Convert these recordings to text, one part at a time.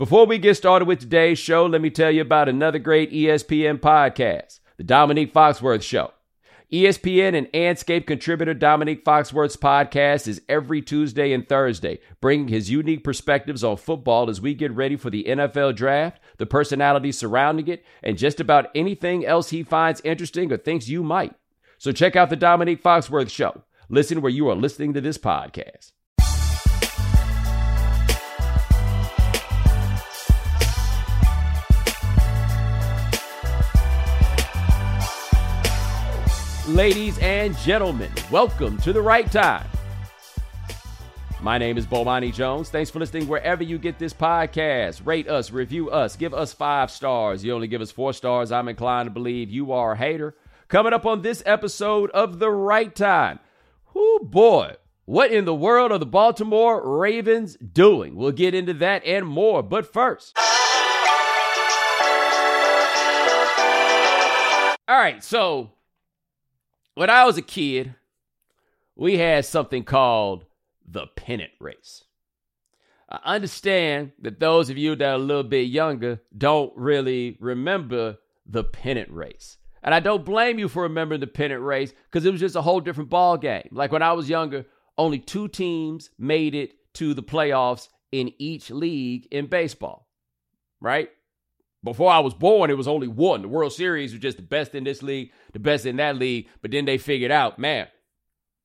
Before we get started with today's show, let me tell you about another great ESPN podcast, The Dominique Foxworth Show. ESPN and Andscape contributor Dominique Foxworth's podcast is every Tuesday and Thursday, bringing his unique perspectives on football as we get ready for the NFL draft, the personalities surrounding it, and just about anything else he finds interesting or thinks you might. So check out the Dominique Foxworth Show. Listen where you are listening to this podcast. Ladies and gentlemen, welcome to the right time. My name is Bomani Jones. Thanks for listening wherever you get this podcast. Rate us, review us, give us five stars. You only give us four stars. I'm inclined to believe you are a hater. Coming up on this episode of The Right Time. Whoo boy, what in the world are the Baltimore Ravens doing? We'll get into that and more. But first. All right, so when I was a kid, we had something called the pennant race. I understand that those of you that are a little bit younger don't really remember the pennant race. And I don't blame you for remembering the pennant race because it was just a whole different ball game. Like when I was younger, only two teams made it to the playoffs in each league in baseball. Right? Before I was born, it was only one. The World Series was just the best in this league, the best in that league. But then they figured out, man,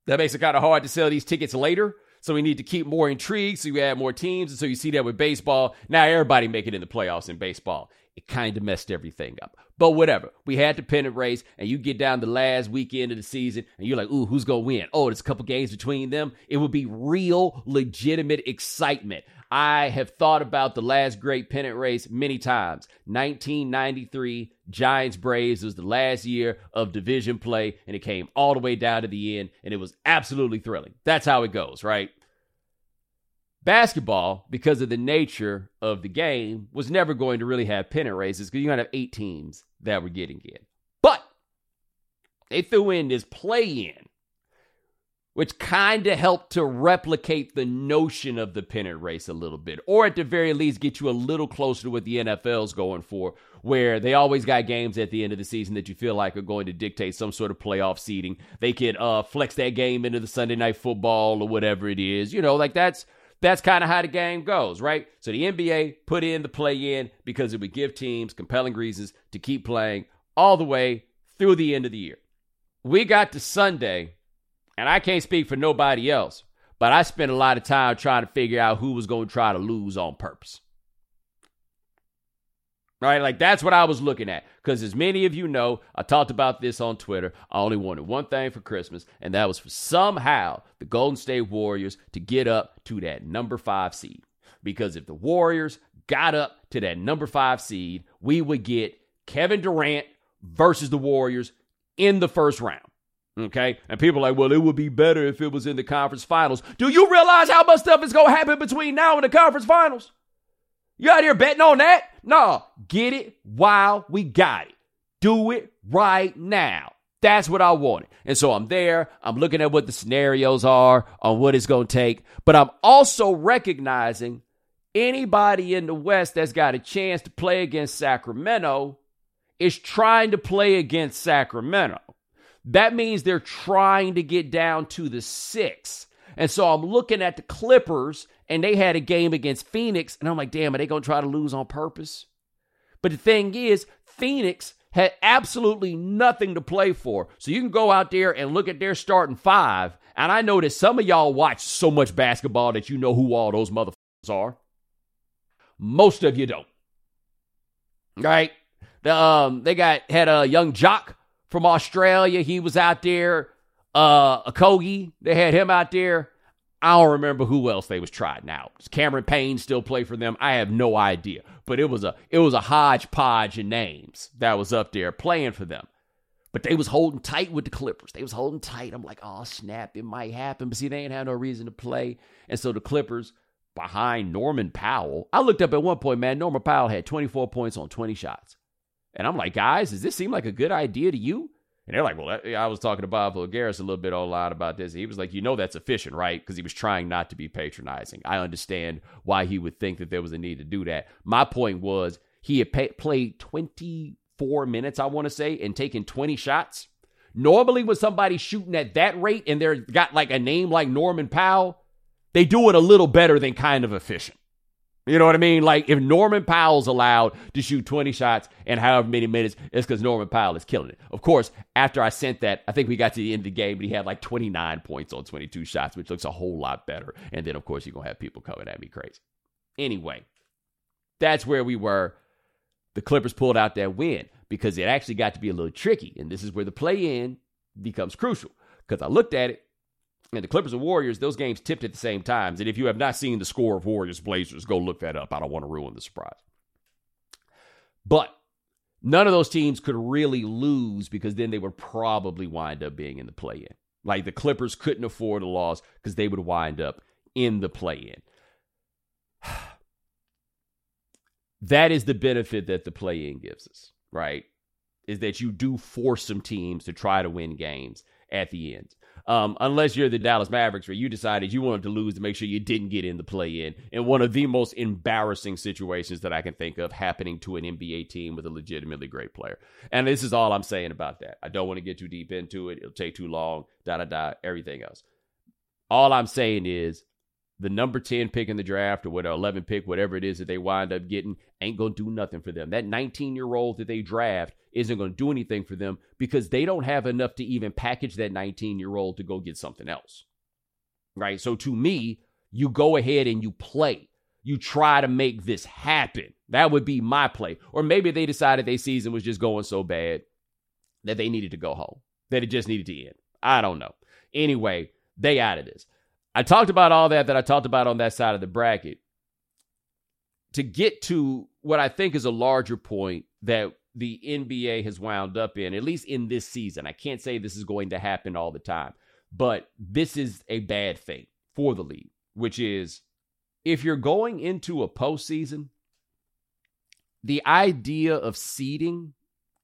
that makes it kind of hard to sell these tickets later. So we need to keep more intrigue. So you add more teams. And so you see that with baseball. Now everybody making it in the playoffs in baseball. It kind of messed everything up. But whatever. We had the pennant race, and you get down the last weekend of the season, and you're like, ooh, who's going to win? Oh, there's a couple games between them. It would be real, legitimate excitement. I have thought about the last great pennant race many times. 1993 Giants Braves was the last year of division play, and it came all the way down to the end, and it was absolutely thrilling. That's how it goes, right? Basketball, because of the nature of the game, was never going to really have pennant races because you're going to have eight teams that were getting in. But they threw in this play in which kind of helped to replicate the notion of the pennant race a little bit, or at the very least get you a little closer to what the NFL's going for, where they always got games at the end of the season that you feel like are going to dictate some sort of playoff seeding. They could uh, flex that game into the Sunday night football or whatever it is, you know, like that's that's kind of how the game goes, right? So the NBA put in the play in because it would give teams compelling reasons to keep playing all the way through the end of the year. We got to Sunday and I can't speak for nobody else, but I spent a lot of time trying to figure out who was going to try to lose on purpose. Right? Like that's what I was looking at. Because as many of you know, I talked about this on Twitter. I only wanted one thing for Christmas, and that was for somehow the Golden State Warriors to get up to that number five seed. Because if the Warriors got up to that number five seed, we would get Kevin Durant versus the Warriors in the first round. Okay. And people are like, well, it would be better if it was in the conference finals. Do you realize how much stuff is going to happen between now and the conference finals? You out here betting on that? No. Get it while we got it. Do it right now. That's what I wanted. And so I'm there. I'm looking at what the scenarios are on what it's going to take. But I'm also recognizing anybody in the West that's got a chance to play against Sacramento is trying to play against Sacramento. That means they're trying to get down to the six. And so I'm looking at the Clippers, and they had a game against Phoenix, and I'm like, damn, are they to try to lose on purpose? But the thing is, Phoenix had absolutely nothing to play for. So you can go out there and look at their starting five. And I know that some of y'all watch so much basketball that you know who all those motherfuckers are. Most of you don't. Right? The, um, they got had a young jock from Australia. He was out there. Uh, Kogi, they had him out there. I don't remember who else they was trying out. Does Cameron Payne still play for them? I have no idea. But it was a it was a hodgepodge of names that was up there playing for them. But they was holding tight with the Clippers. They was holding tight. I'm like, oh snap, it might happen. But see, they ain't have no reason to play. And so the Clippers behind Norman Powell. I looked up at one point, man. Norman Powell had 24 points on 20 shots. And I'm like, guys, does this seem like a good idea to you? And they're like, well, I was talking to Bob Voulgaris a little bit online about this. He was like, you know, that's efficient, right? Because he was trying not to be patronizing. I understand why he would think that there was a need to do that. My point was he had pay- played 24 minutes, I want to say, and taken 20 shots. Normally, when somebody's shooting at that rate and they're got like a name like Norman Powell, they do it a little better than kind of efficient. You know what I mean? Like if Norman Powell's allowed to shoot 20 shots in however many minutes, it's because Norman Powell is killing it. Of course, after I sent that, I think we got to the end of the game, but he had like 29 points on 22 shots, which looks a whole lot better. And then, of course, you're going to have people coming at me crazy. Anyway, that's where we were. The Clippers pulled out that win because it actually got to be a little tricky. And this is where the play in becomes crucial. Because I looked at it and the Clippers and Warriors, those games tipped at the same times. And if you have not seen the score of Warriors Blazers, go look that up. I don't want to ruin the surprise. But none of those teams could really lose because then they would probably wind up being in the play in. Like the Clippers couldn't afford a loss because they would wind up in the play in. that is the benefit that the play in gives us, right? Is that you do force some teams to try to win games at the end um, unless you're the Dallas Mavericks, where you decided you wanted to lose to make sure you didn't get in the play in. And one of the most embarrassing situations that I can think of happening to an NBA team with a legitimately great player. And this is all I'm saying about that. I don't want to get too deep into it. It'll take too long, da da da, everything else. All I'm saying is the number 10 pick in the draft or whatever uh, 11 pick whatever it is that they wind up getting ain't going to do nothing for them that 19 year old that they draft isn't going to do anything for them because they don't have enough to even package that 19 year old to go get something else. Right? So to me, you go ahead and you play. You try to make this happen. That would be my play. Or maybe they decided their season was just going so bad that they needed to go home, that it just needed to end. I don't know. Anyway, they out of this. I talked about all that that I talked about on that side of the bracket to get to what I think is a larger point that the NBA has wound up in, at least in this season. I can't say this is going to happen all the time, but this is a bad thing for the league, which is if you're going into a postseason, the idea of seeding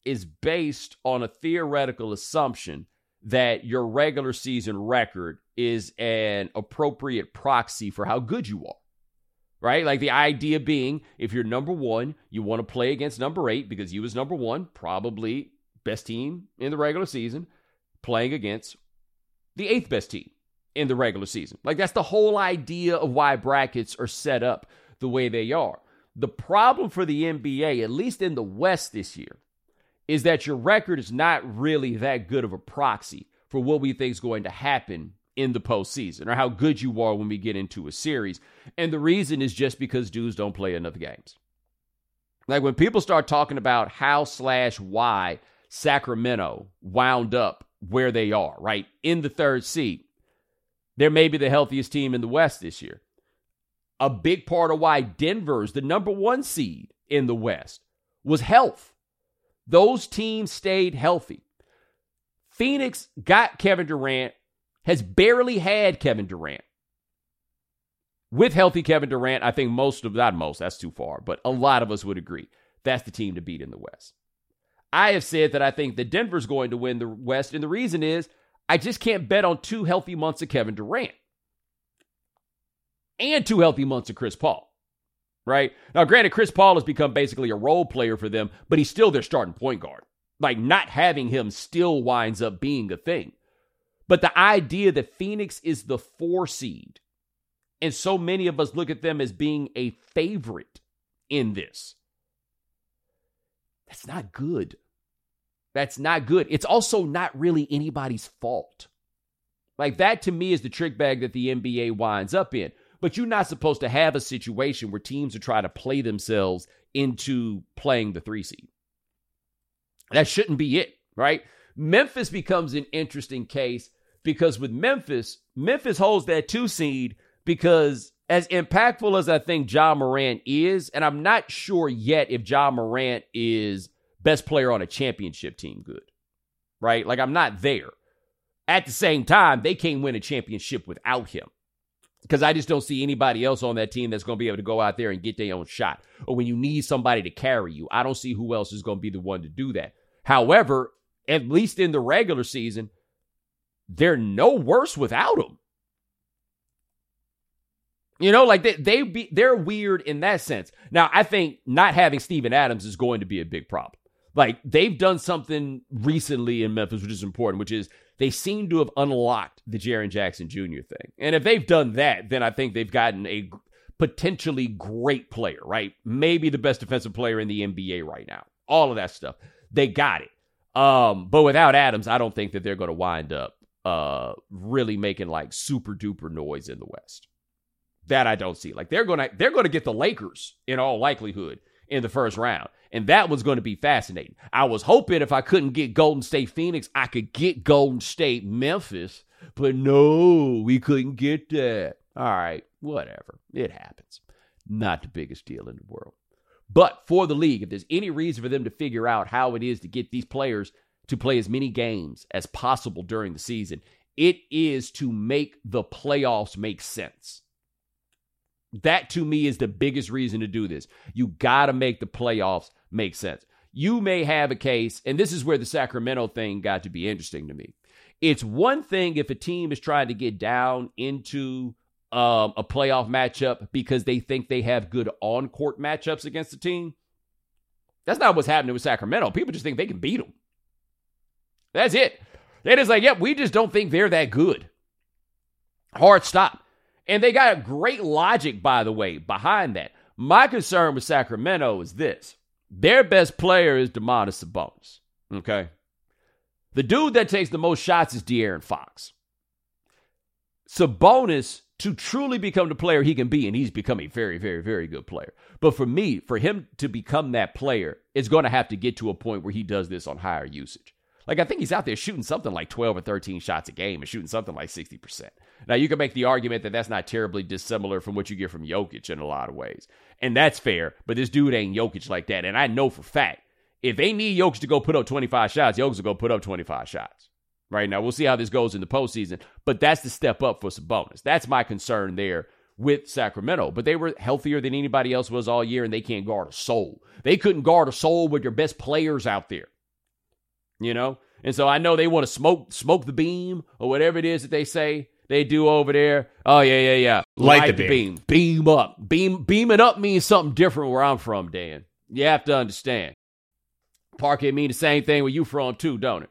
is based on a theoretical assumption that your regular season record is an appropriate proxy for how good you are right? Like the idea being if you're number one, you want to play against number eight because you was number one, probably best team in the regular season, playing against the eighth best team in the regular season. Like that's the whole idea of why brackets are set up the way they are. The problem for the NBA, at least in the West this year, is that your record is not really that good of a proxy for what we think is going to happen in the postseason or how good you are when we get into a series. And the reason is just because dudes don't play enough games. Like when people start talking about how slash why Sacramento wound up where they are, right? In the third seat, they're maybe the healthiest team in the West this year. A big part of why Denver's the number one seed in the West was health. Those teams stayed healthy. Phoenix got Kevin Durant has barely had Kevin Durant. With healthy Kevin Durant, I think most of, not most, that's too far, but a lot of us would agree that's the team to beat in the West. I have said that I think that Denver's going to win the West, and the reason is I just can't bet on two healthy months of Kevin Durant and two healthy months of Chris Paul. Right? Now, granted, Chris Paul has become basically a role player for them, but he's still their starting point guard. Like, not having him still winds up being a thing. But the idea that Phoenix is the four seed, and so many of us look at them as being a favorite in this, that's not good. That's not good. It's also not really anybody's fault. Like that to me is the trick bag that the NBA winds up in. But you're not supposed to have a situation where teams are trying to play themselves into playing the three seed. That shouldn't be it, right? Memphis becomes an interesting case because with Memphis, Memphis holds that two seed because as impactful as I think Ja Morant is, and I'm not sure yet if Ja Morant is best player on a championship team good, right? Like I'm not there. At the same time, they can't win a championship without him because I just don't see anybody else on that team that's going to be able to go out there and get their own shot. Or when you need somebody to carry you, I don't see who else is going to be the one to do that. However, at least in the regular season, they're no worse without him. You know, like they they be they're weird in that sense. Now, I think not having Steven Adams is going to be a big problem. Like they've done something recently in Memphis, which is important, which is they seem to have unlocked the Jaren Jackson Jr. thing. And if they've done that, then I think they've gotten a potentially great player, right? Maybe the best defensive player in the NBA right now. All of that stuff. They got it. Um, but without Adams, I don't think that they're going to wind up uh really making like super duper noise in the West. That I don't see. Like they're gonna they're gonna get the Lakers in all likelihood in the first round. And that was going to be fascinating. I was hoping if I couldn't get Golden State Phoenix, I could get Golden State Memphis. But no, we couldn't get that. All right, whatever. It happens. Not the biggest deal in the world. But for the league, if there's any reason for them to figure out how it is to get these players to play as many games as possible during the season, it is to make the playoffs make sense. That to me is the biggest reason to do this. You got to make the playoffs make sense. You may have a case, and this is where the Sacramento thing got to be interesting to me. It's one thing if a team is trying to get down into um, a playoff matchup because they think they have good on court matchups against the team. That's not what's happening with Sacramento. People just think they can beat them. That's it. They're just like, yep, we just don't think they're that good. Hard stop. And they got a great logic, by the way, behind that. My concern with Sacramento is this their best player is Domantas Sabonis. Okay. The dude that takes the most shots is De'Aaron Fox. Sabonis, to truly become the player he can be, and he's become a very, very, very good player. But for me, for him to become that player, it's going to have to get to a point where he does this on higher usage. Like, I think he's out there shooting something like 12 or 13 shots a game and shooting something like 60%. Now, you can make the argument that that's not terribly dissimilar from what you get from Jokic in a lot of ways. And that's fair, but this dude ain't Jokic like that. And I know for fact, if they need Jokic to go put up 25 shots, Jokic will go put up 25 shots. Right now, we'll see how this goes in the postseason, but that's the step up for Sabonis. That's my concern there with Sacramento. But they were healthier than anybody else was all year, and they can't guard a soul. They couldn't guard a soul with their best players out there. You know? And so I know they want to smoke smoke the beam or whatever it is that they say they do over there. Oh yeah, yeah, yeah. Light, Light the, beam. beam. Beam up. Beam beaming up means something different where I'm from, Dan. You have to understand. Parkhead mean the same thing where you from too, don't it?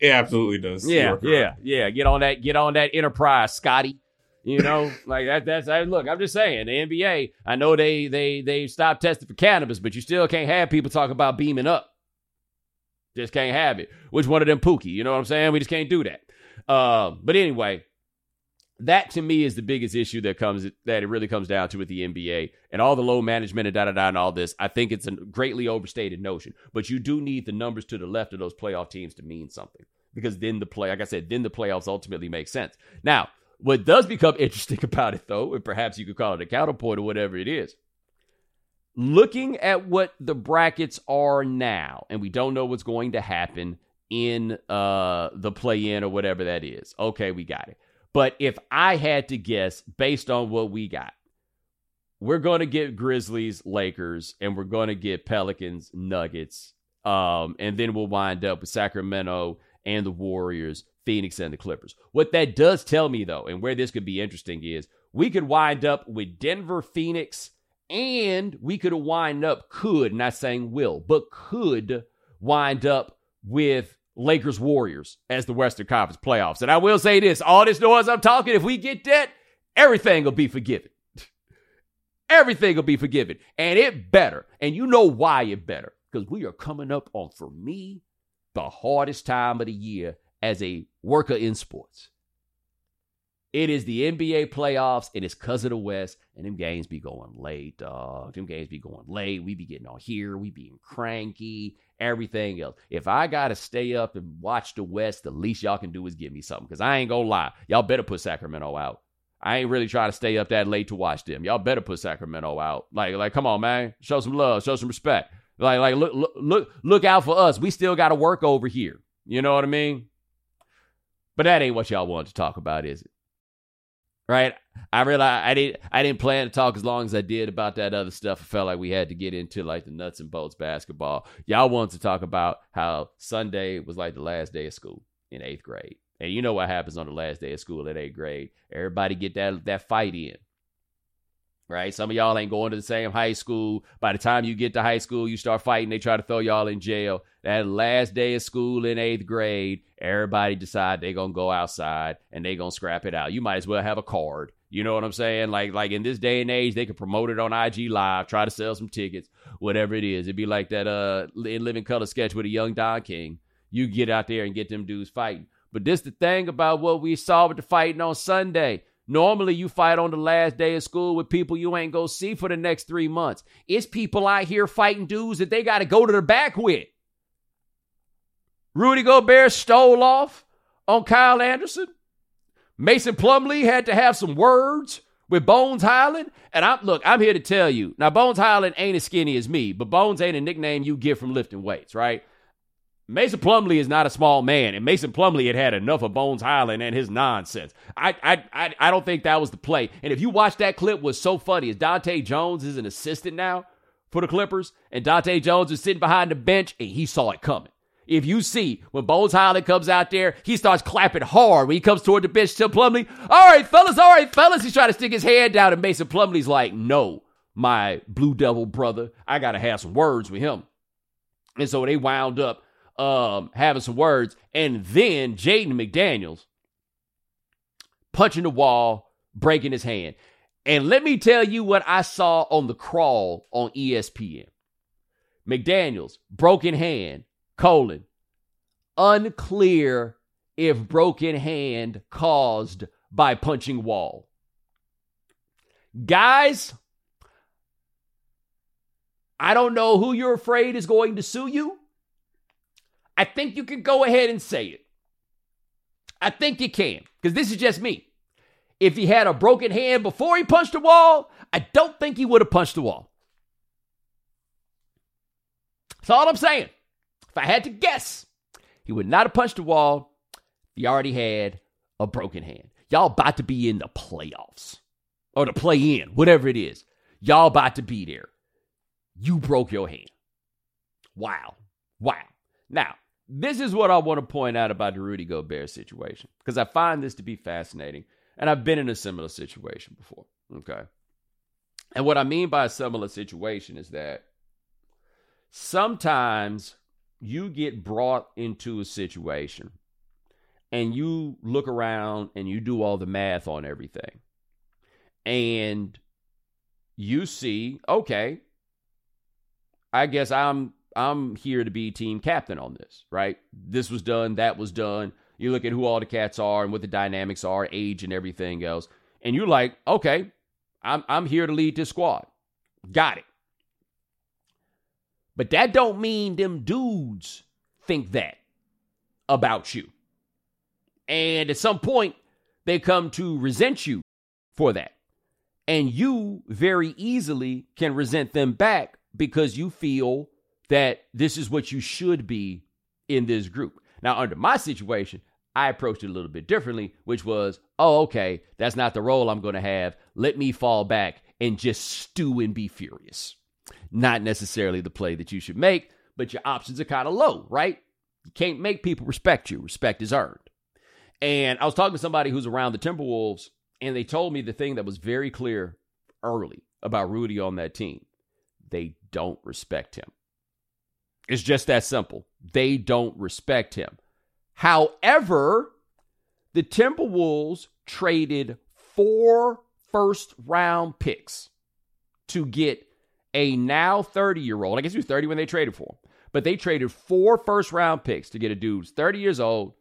It absolutely does. Yeah, yeah, yeah. Get on that. Get on that enterprise, Scotty. You know, like that. That's I, look. I'm just saying. The NBA. I know they they they stopped testing for cannabis, but you still can't have people talk about beaming up. Just can't have it. Which one of them pookie? You know what I'm saying? We just can't do that. Uh, but anyway, that to me is the biggest issue that comes that it really comes down to with the NBA and all the load management and da da da and all this. I think it's a greatly overstated notion, but you do need the numbers to the left of those playoff teams to mean something because then the play, like I said, then the playoffs ultimately make sense. Now, what does become interesting about it though, and perhaps you could call it a counterpoint or whatever it is, looking at what the brackets are now, and we don't know what's going to happen in uh the play in or whatever that is. Okay, we got it. But if I had to guess based on what we got, we're going to get Grizzlies, Lakers, and we're going to get Pelicans, Nuggets. Um, and then we'll wind up with Sacramento and the Warriors, Phoenix, and the Clippers. What that does tell me, though, and where this could be interesting is we could wind up with Denver, Phoenix, and we could wind up, could, not saying will, but could wind up with Lakers Warriors as the Western Conference playoffs. And I will say this all this noise I'm talking, if we get that, everything will be forgiven. everything will be forgiven. And it better. And you know why it better. Because we are coming up on, for me, the hardest time of the year as a worker in sports. It is the NBA playoffs, and it's because of the West, and them games be going late, dog. Them games be going late. We be getting on here. We being cranky everything else. If I got to stay up and watch the West, the least y'all can do is give me something. Because I ain't going to lie. Y'all better put Sacramento out. I ain't really trying to stay up that late to watch them. Y'all better put Sacramento out. Like, like, come on, man. Show some love. Show some respect. Like, like, look, look, look, look out for us. We still got to work over here. You know what I mean? But that ain't what y'all want to talk about, is it? Right? I realized I didn't I didn't plan to talk as long as I did about that other stuff. I felt like we had to get into like the nuts and bolts basketball. Y'all wanted to talk about how Sunday was like the last day of school in eighth grade. And you know what happens on the last day of school at eighth grade. Everybody get that that fight in. Right? Some of y'all ain't going to the same high school. By the time you get to high school, you start fighting. They try to throw y'all in jail. That last day of school in eighth grade, everybody decide they gonna go outside and they gonna scrap it out. You might as well have a card. You know what I'm saying? Like like in this day and age, they could promote it on IG Live, try to sell some tickets, whatever it is. It'd be like that uh in Living Color sketch with a young Don King. You get out there and get them dudes fighting. But this the thing about what we saw with the fighting on Sunday. Normally, you fight on the last day of school with people you ain't go see for the next three months. It's people out here fighting dudes that they got to go to the back with. Rudy Gobert stole off on Kyle Anderson. Mason Plumlee had to have some words with Bones Hyland. And I'm look, I'm here to tell you. Now, Bones Hyland ain't as skinny as me, but Bones ain't a nickname you get from lifting weights, right? Mason Plumlee is not a small man, and Mason Plumlee had had enough of Bones Hyland and his nonsense. I, I, I, I don't think that was the play. And if you watch that clip, was so funny. Is Dahntay Jones is an assistant now for the Clippers, and Dahntay Jones is sitting behind the bench, and he saw it coming. If you see when Bones Hyland comes out there, he starts clapping hard when he comes toward the bench to Plumlee. All right, fellas, all right, fellas. He's trying to stick his hand down, and Mason Plumlee's like, no, my Blue Devil brother, I got to have some words with him. And so they wound up um, having some words. And then Jaden McDaniels punching the wall, breaking his hand. And let me tell you what I saw on the crawl on ESPN. McDaniels, broken hand, colon, unclear if broken hand caused by punching wall. Guys, I don't know who you're afraid is going to sue you. I think you can go ahead and say it. I think you can, because this is just me. If he had a broken hand before he punched the wall, I don't think he would have punched the wall. That's all I'm saying. If I had to guess, he would not have punched the wall. He already had a broken hand. Y'all about to be in the playoffs or the play in, whatever it is. Y'all about to be there. You broke your hand. Wow. Wow. Now, this is what I want to point out about the Rudy Gobert situation because I find this to be fascinating. And I've been in a similar situation before. Okay. And what I mean by a similar situation is that sometimes you get brought into a situation and you look around and you do all the math on everything. And you see, okay, I guess I'm I'm here to be team captain on this, right? This was done, that was done. You look at who all the cats are and what the dynamics are, age and everything else, and you're like, okay, I'm I'm here to lead this squad. Got it. But that don't mean them dudes think that about you. And at some point, they come to resent you for that. And you very easily can resent them back because you feel that this is what you should be in this group. Now, under my situation, I approached it a little bit differently, which was, oh, okay, that's not the role I'm going to have. Let me fall back and just stew and be furious. Not necessarily the play that you should make, but your options are kind of low, right? You can't make people respect you. Respect is earned. And I was talking to somebody who's around the Timberwolves, and they told me the thing that was very clear early about Rudy on that team they don't respect him. It's just that simple. They don't respect him. However, the Timberwolves traded four first round picks to get a now 30 year old. I guess he was 30 when they traded for him. But they traded four first round picks to get a dude who's 30 years old,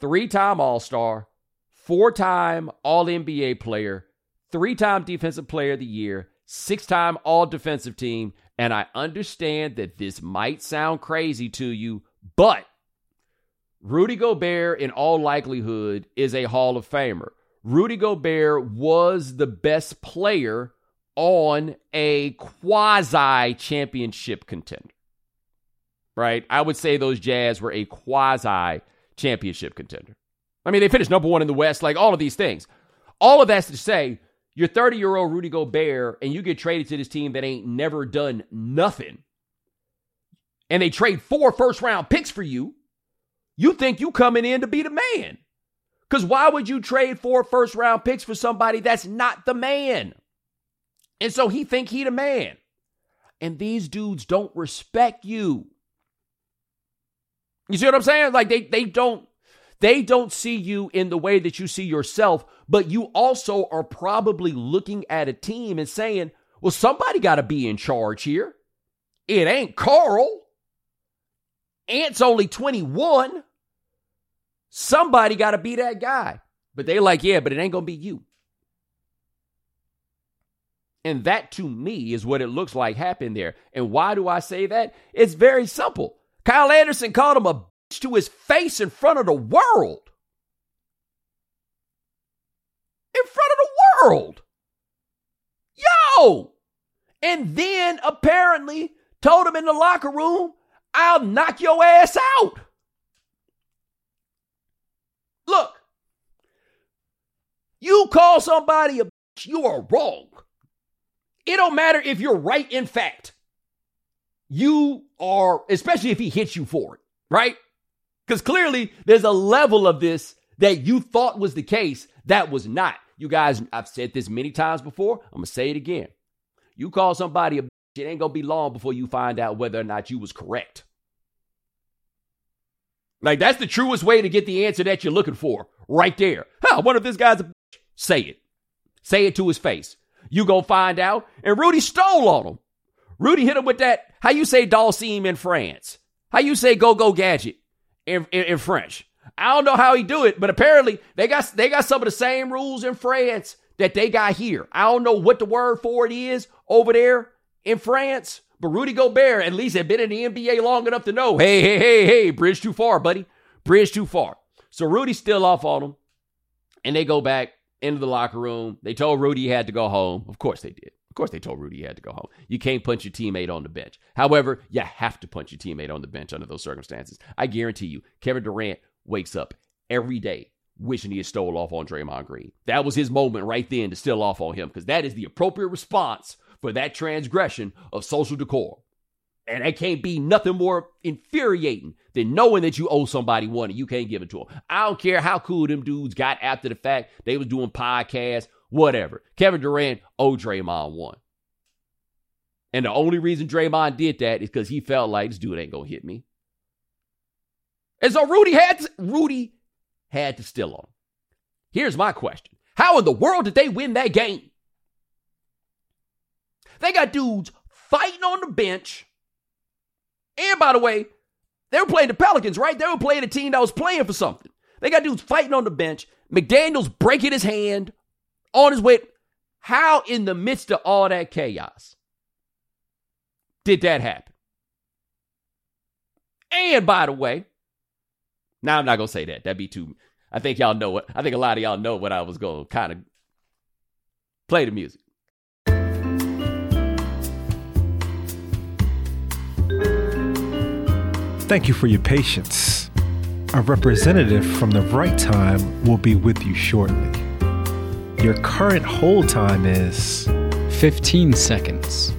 three time All Star, four time All NBA player, three time Defensive Player of the Year, six time All Defensive Team, and I understand that this might sound crazy to you, but Rudy Gobert, in all likelihood, is a Hall of Famer. Rudy Gobert was the best player on a quasi championship contender. Right? I would say those Jazz were a quasi championship contender. I mean, they finished number one in the West, like all of these things. All of that's to say, you're 30 year old Rudy Gobert, and you get traded to this team that ain't never done nothing. And they trade four first round picks for you. You think you coming in to be the man. Because why would you trade four first round picks for somebody that's not the man? And so he think he the man. And these dudes don't respect you. You see what I'm saying? Like they they don't they don't see you in the way that you see yourself, but you also are probably looking at a team and saying, "Well, somebody got to be in charge here. It ain't Karl. Ant's only 21. Somebody got to be that guy." But they like, "Yeah, but it ain't going to be you." And that to me is what it looks like happened there. And why do I say that? It's very simple. Kyle Anderson called him a to his face in front of the world. In front of the world. Yo! And then apparently told him in the locker room, I'll knock your ass out. Look, you call somebody a bitch, you are wrong. It don't matter if you're right in fact. You are, especially if he hits you for it, right? Because clearly there's a level of this that you thought was the case that was not. You guys, I've said this many times before. I'm going to say it again. You call somebody a bitch, it ain't going to be long before you find out whether or not you was correct. Like, that's the truest way to get the answer that you're looking for right there. Huh, I wonder if this guy's a bitch. Say it. Say it to his face. You go find out. And Rudy stole on him. Rudy hit him with that, how you say Dhalsim in France? How you say go go gadget in, in, in, French? I don't know how he do it, but apparently they got they got some of the same rules in France that they got here. I don't know what the word for it is over there in France, but Rudy Gobert at least had been in the NBA long enough to know, hey, hey, hey, hey, bridge too far, buddy. Bridge too far. So Rudy's still off on him. And they go back into the locker room. They told Rudy he had to go home. Of course they did. Course they told Rudy he had to go home. You can't punch your teammate on the bench. However, you have to punch your teammate on the bench under those circumstances. I guarantee you, Kevin Durant wakes up every day wishing he had stole off on Draymond Green. That was his moment right then to steal off on him because that is the appropriate response for that transgression of social decorum. And that can't be nothing more infuriating than knowing that you owe somebody one and you can't give it to them. I don't care how cool them dudes got after the fact. They was doing podcasts, whatever. Kevin Durant owed Draymond one. And the only reason Draymond did that is because he felt like this dude ain't gonna hit me. And so Rudy had to, Rudy had to steal on him. Here's my question. How in the world did they win that game? They got dudes fighting on the bench and by the way, they were playing the Pelicans, right? They were playing a team that was playing for something. They got dudes fighting on the bench. McDaniels breaking his hand on his way. How, in the midst of all that chaos, did that happen? And by the way, now I'm not gonna say that. That'd be too. I think y'all know what. I think a lot of y'all know what I was gonna kind of play the music. Thank you for your patience. A representative from the right time will be with you shortly. Your current hold time is 15 seconds.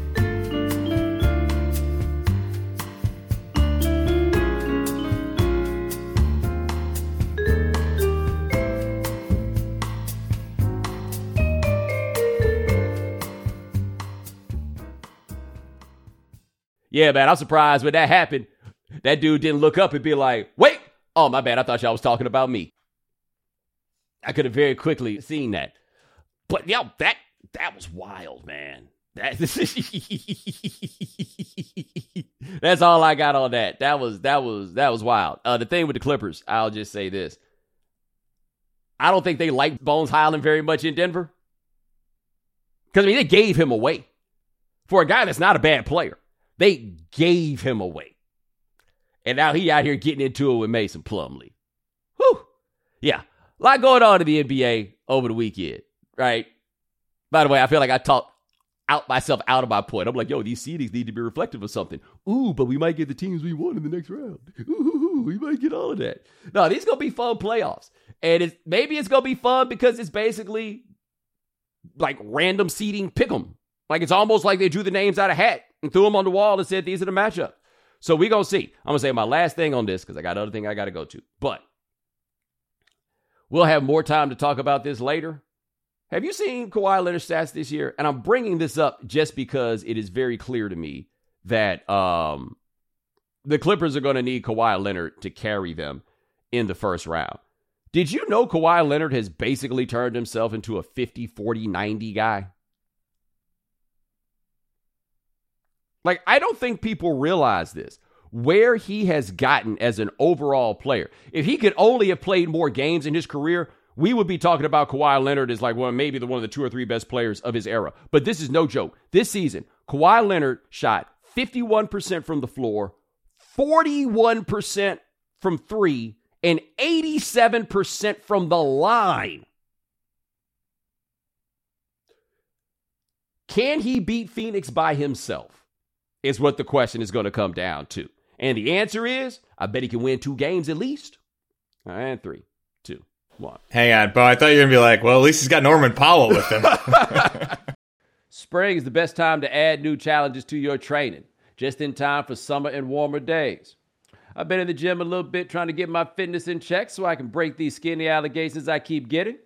Yeah, man, I'm surprised when that happened. That dude didn't look up and be like, wait, oh, my bad. I thought y'all was talking about me. I could have very quickly seen that. But yo, that that was wild, man. That, that's all I got on that. That was that was that was wild. Uh, the thing with the Clippers, I'll just say this. I don't think they like Bones Hyland very much in Denver. Because I mean, they gave him away. For a guy that's not a bad player. They gave him away. And now he out here getting into it with Mason Plumlee. Whew. Yeah. A lot going on in the NBA over the weekend, right? By the way, I feel like I talked out myself out of my point. I'm like, yo, these seedings need to be reflective of something. Ooh, but we might get the teams we want in the next round. Ooh, we might get all of that. No, these gonna be fun playoffs. And it's maybe it's gonna be fun because it's basically like random seating pick 'em. Like it's almost like they drew the names out of hat and threw them on the wall and said these are the matchups. So we gonna see. I'm gonna say my last thing on this because I got other thing I gotta go to. But we'll have more time to talk about this later. Have you seen Kawhi Leonard stats this year? And I'm bringing this up just because it is very clear to me that um, the Clippers are going to need Kawhi Leonard to carry them in the first round. Did you know Kawhi Leonard has basically turned himself into a 50, 40, 90 guy? Like, I don't think people realize this. Where he has gotten as an overall player. If he could only have played more games in his career, we would be talking about Kawhi Leonard as like, well, maybe the one of the two or three best players of his era. But this is no joke. This season, Kawhi Leonard shot 51% from the floor, 41% from three, and 87% from the line. Can he beat Phoenix by himself? Is what the question is going to come down to. And the answer is I bet he can win two games at least. And three, one. Hang on, Bo. I thought you were to be like, well, at least he's got Norman Powell with him. Spring is the best time to add new challenges to your training, just in time for summer and warmer days. I've been in the gym a little bit trying to get my fitness in check so I can break these skinny allegations I keep getting.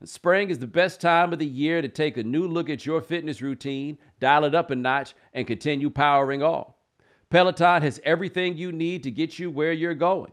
And spring is the best time of the year to take a new look at your fitness routine, dial it up a notch, and continue powering on. Peloton has everything you need to get you where you're going.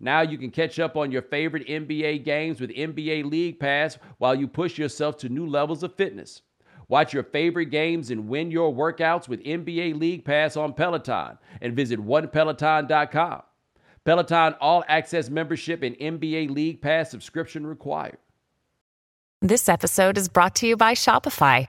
Now you can catch up on your favorite NBA games with NBA League Pass while you push yourself to new levels of fitness. Watch your favorite games and win your workouts with NBA League Pass on Peloton and visit onepeloton.com. Peloton All Access membership and NBA League Pass subscription required. This episode is brought to you by Shopify.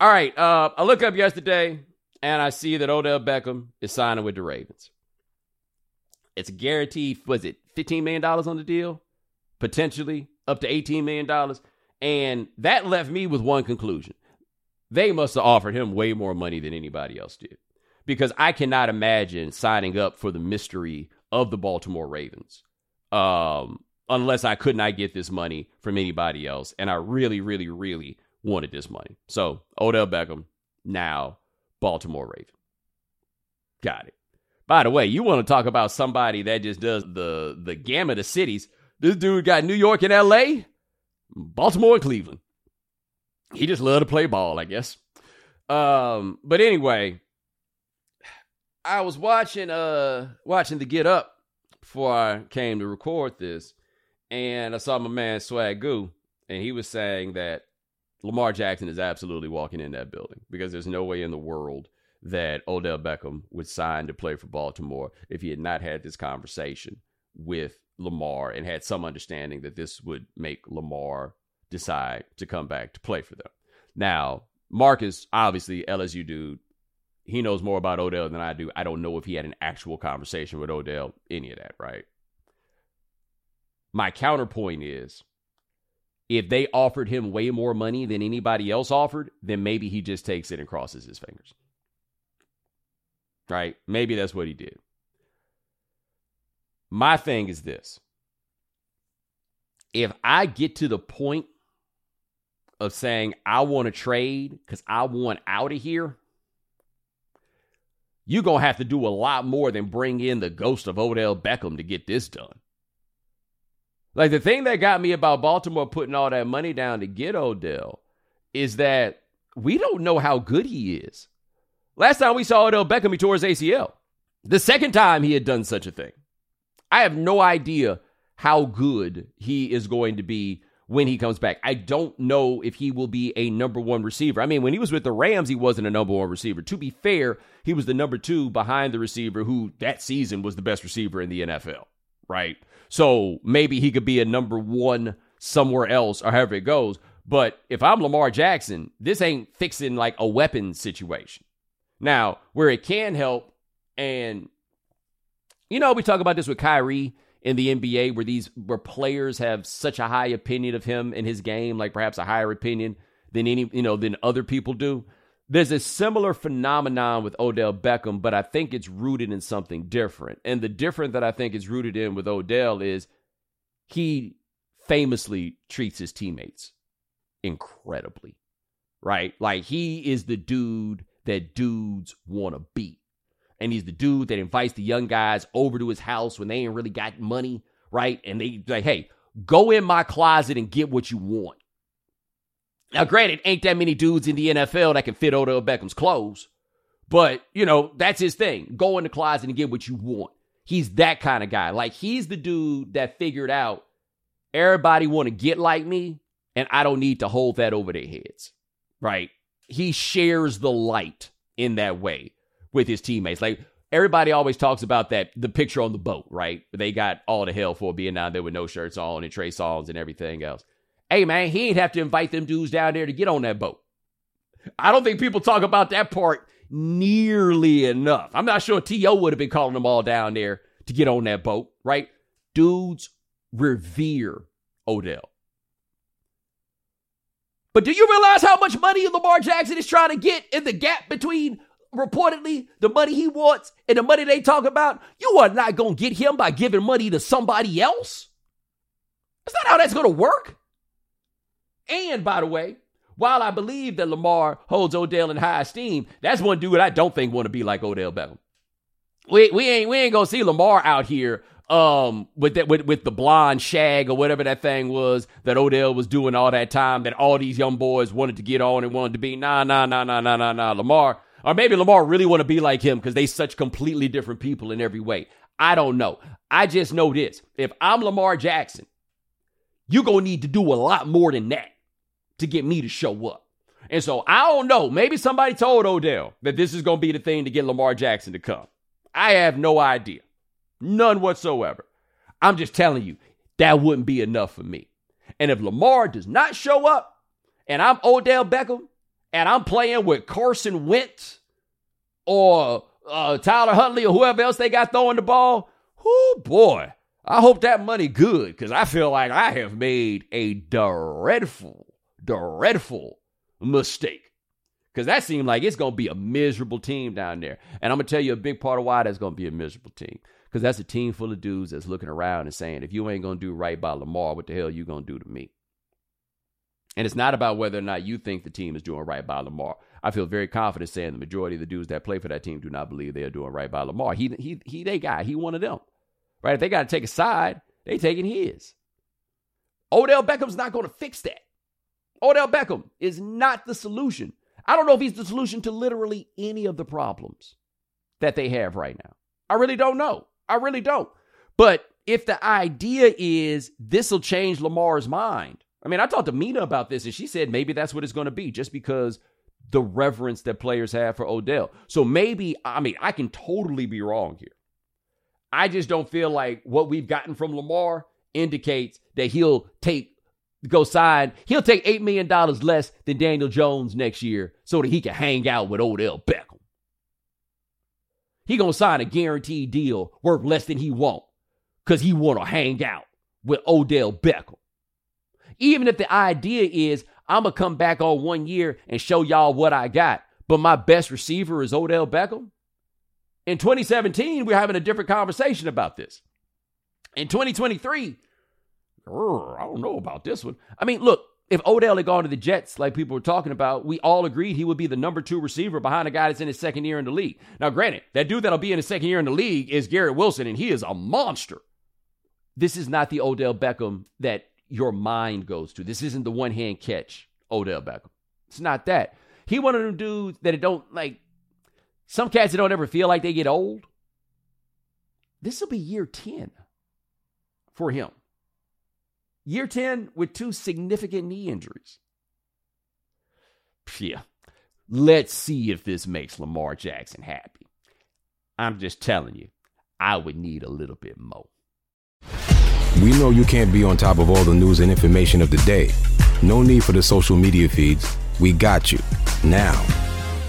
All right. Uh, I look up yesterday and I see that Odell Beckham is signing with the Ravens. It's a guaranteed, was it $15 million on the deal? Potentially up to $18 million. And that left me with one conclusion. They must have offered him way more money than anybody else did. Because I cannot imagine signing up for the mystery of the Baltimore Ravens um, unless I could not get this money from anybody else. And I really, really, really wanted this money. So Odell Beckham, now Baltimore Raven. Got it. By the way, you want to talk about somebody that just does the the gamut of cities. This dude got New York and LA, Baltimore and Cleveland. He just loved to play ball, I guess. Um, but anyway, I was watching uh watching the Get Up before I came to record this, and I saw my man Swagu, and he was saying that Lamar Jackson is absolutely walking in that building because there's no way in the world that Odell Beckham would sign to play for Baltimore if he had not had this conversation with Lamar and had some understanding that this would make Lamar decide to come back to play for them. Now, Marcus, obviously, LSU dude, he knows more about Odell than I do. I don't know if he had an actual conversation with Odell, any of that, right? My counterpoint is if they offered him way more money than anybody else offered, then maybe he just takes it and crosses his fingers. Right? Maybe that's what he did. My thing is this if I get to the point of saying I want to trade because I want out of here, you're going to have to do a lot more than bring in the ghost of Odell Beckham to get this done. Like the thing that got me about Baltimore putting all that money down to get Odell is that we don't know how good he is. Last time we saw Odell Beckham, he tore his ACL. The second time he had done such a thing. I have no idea how good he is going to be when he comes back. I don't know if he will be a number one receiver. I mean, when he was with the Rams, he wasn't a number one receiver. To be fair, he was the number two behind the receiver who that season was the best receiver in the NFL, right? So maybe he could be a number one somewhere else or however it goes. But if I'm Lamar Jackson, this ain't fixing like a weapon situation. Now, where it can help, and you know, we talk about this with Kyrie in the NBA where these where players have such a high opinion of him and his game, like perhaps a higher opinion than any, you know, than other people do. There's a similar phenomenon with Odell Beckham, but I think it's rooted in something different. And the different that I think is rooted in with Odell is he famously treats his teammates incredibly. Right? Like he is the dude that dudes want to be. and he's the dude that invites the young guys over to his house when they ain't really got money, right? And they like, hey, go in my closet and get what you want. Now, granted, ain't that many dudes in the NFL that can fit Odell Beckham's clothes, but you know that's his thing. Go in the closet and get what you want. He's that kind of guy. Like he's the dude that figured out everybody want to get like me, and I don't need to hold that over their heads, right? He shares the light in that way with his teammates. Like everybody always talks about that the picture on the boat, right? They got all the hell for being down there with no shirts on and Trey Songz and everything else. Hey man, he ain't have to invite them dudes down there to get on that boat. I don't think people talk about that part nearly enough. I'm not sure T.O. would have been calling them all down there to get on that boat, right? Dudes revere Odell. But do you realize how much money Lamar Jackson is trying to get in the gap between reportedly the money he wants and the money they talk about, you are not going to get him by giving money to somebody else. That's not how that's going to work. And by the way, while I believe that Lamar holds Odell in high esteem, that's one dude I don't think want to be like Odell Beckham. We, we ain't we ain't gonna see Lamar out here um with that with, with the blonde shag or whatever that thing was that Odell was doing all that time that all these young boys wanted to get on and wanted to be. Nah, nah, nah, nah, nah, nah, nah. Lamar or maybe Lamar really want to be like him because they such completely different people in every way. I don't know. I just know this. If I'm Lamar Jackson, you're going to need to do a lot more than that to get me to show up. And so I don't know. Maybe somebody told Odell that this is going to be the thing to get Lamar Jackson to come. I have no idea. None whatsoever. I'm just telling you, that wouldn't be enough for me. And if Lamar does not show up and I'm Odell Beckham and I'm playing with Carson Wentz or uh, Tyler Huntley or whoever else they got throwing the ball, oh boy, I hope that money good because I feel like I have made a dreadful, dreadful mistake. Because that seemed like it's going to be a miserable team down there. And I'm going to tell you a big part of why that's going to be a miserable team. Because that's a team full of dudes that's looking around and saying, if you ain't going to do right by Lamar, what the hell you going to do to me? And it's not about whether or not you think the team is doing right by Lamar. I feel very confident saying the majority of the dudes that play for that team do not believe they are doing right by Lamar. He he he they guy. He one of them. Right? If they got to take a side, they taking his. Odell Beckham's not going to fix that. Odell Beckham is not the solution. I don't know if he's the solution to literally any of the problems that they have right now. I really don't know. I really don't. But if the idea is this will change Lamar's mind, I mean, I talked to Mina about this, and she said maybe that's what it's going to be, just because the reverence that players have for Odell. So maybe, I mean, I can totally be wrong here. I just don't feel like what we've gotten from Lamar indicates that he'll take go sign. He'll take eight million dollars less than Daniel Jones next year so that he can hang out with Odell Beckham. He gonna sign a guaranteed deal worth less than he want because he want to hang out with Odell Beckham. Even if the idea is I'm going to come back on one year and show y'all what I got, but my best receiver is Odell Beckham. In 2017, we're having a different conversation about this. In 2023, I don't know about this one. I mean, look, if Odell had gone to the Jets, like people were talking about, we all agreed he would be the number two receiver behind a guy that's in his second year in the league. Now, granted, that dude that'll be in his second year in the league is Garrett Wilson, and he is a monster. This is not the Odell Beckham that your mind goes to. This isn't the one hand catch, Odell Beckham. It's not that. He one of them dudes that it don't like. Some cats that don't ever feel like they get old. This will be year 10 for him. Year 10 with two significant knee injuries. Yeah. Let's see if this makes Lamar Jackson happy. I'm just telling you, I would need a little bit more. We know you can't be on top of all the news and information of the day. No need for the social media feeds. We got you. Now,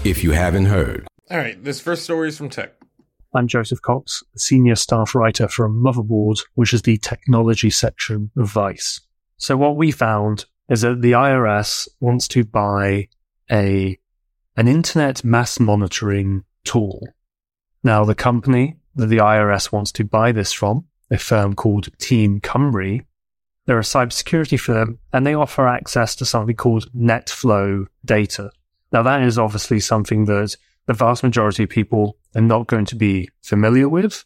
if you haven't heard. All right, this first story is from Tech. I'm Joseph Cox, senior staff writer from Motherboard, which is the technology section of Vice. So what we found is that the IRS wants to buy a an internet mass monitoring tool. Now the company that the IRS wants to buy this from, a firm called Team Cymru, they're a cybersecurity firm and they offer access to something called NetFlow data. Now that is obviously something that the vast majority of people are not going to be familiar with.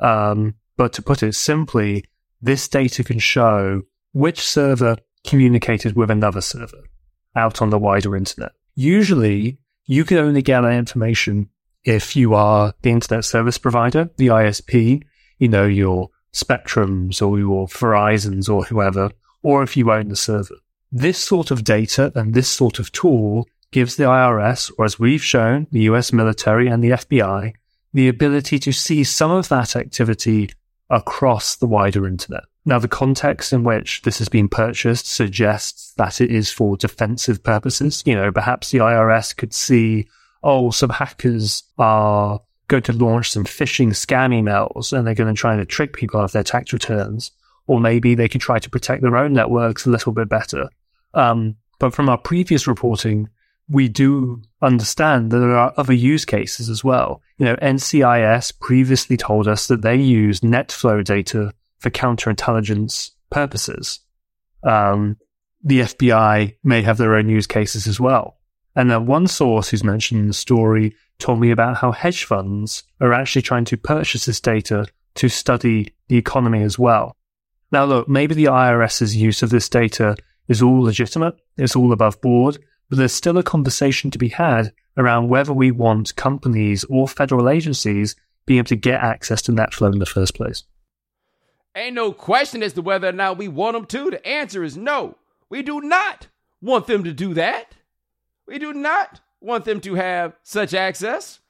Um, but to put it simply, this data can show which server communicated with another server out on the wider internet. Usually, you can only get that information if you are the internet service provider, the ISP, you know, your Spectrums or your Verizons or whoever, or if you own the server. This sort of data and this sort of tool gives the IRS, or as we've shown, the US military and the FBI, the ability to see some of that activity across the wider internet. Now, the context in which this has been purchased suggests that it is for defensive purposes. You know, perhaps the IRS could see, oh, some hackers are going to launch some phishing scam emails and they're going to try to trick people out of their tax returns. Or maybe they can try to protect their own networks a little bit better. Um, but from our previous reporting, we do understand that there are other use cases as well. You know, NCIS previously told us that they use NetFlow data for counterintelligence purposes. Um, the FBI may have their own use cases as well. And then one source who's mentioned in the story told me about how hedge funds are actually trying to purchase this data to study the economy as well. Now, look, maybe the IRS's use of this data is all legitimate. It's all above board but there's still a conversation to be had around whether we want companies or federal agencies being able to get access to NetFlow in the first place. Ain't no question as to whether or not we want them to. The answer is no. We do not want them to do that. We do not want them to have such access.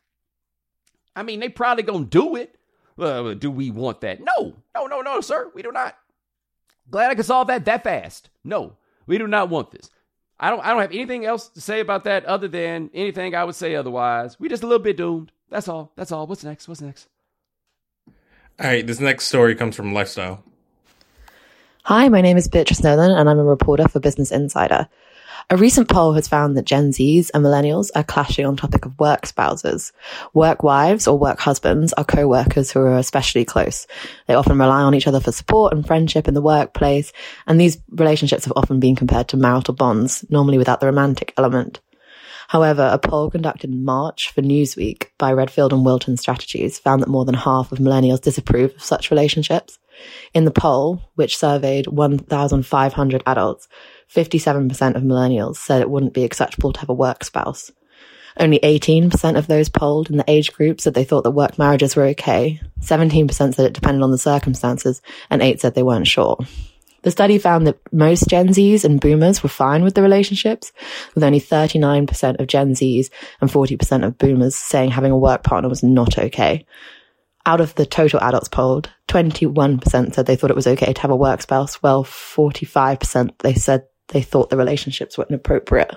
I mean, they probably gonna do it. Uh, do we want that? No, no, no, no, sir. We do not. Glad I could solve that that fast. No, we do not want this. I don't I don't have anything else to say about that other than anything I would say otherwise. We just a little bit doomed. That's all. That's all. What's next? What's next? All right, this next story comes from Lifestyle. Hi, my name is Beatrice Nolan and I'm a reporter for Business Insider. A recent poll has found that Gen Zs and millennials are clashing on topic of work spouses. Work wives or work husbands are co-workers who are especially close. They often rely on each other for support and friendship in the workplace, and these relationships have often been compared to marital bonds, normally without the romantic element. However, a poll conducted in March for Newsweek by Redfield and Wilton Strategies found that more than half of millennials disapprove of such relationships. In the poll, which surveyed 1,500 adults, 57% of millennials said it wouldn't be acceptable to have a work spouse. Only 18% of those polled in the age group said they thought that work marriages were okay. 17% said it depended on the circumstances, and 8 said they weren't sure. The study found that most Gen Zs and boomers were fine with the relationships, with only 39% of Gen Zs and 40% of boomers saying having a work partner was not okay. Out of the total adults polled, 21% said they thought it was okay to have a work spouse, while 45% they said they thought the relationships were inappropriate.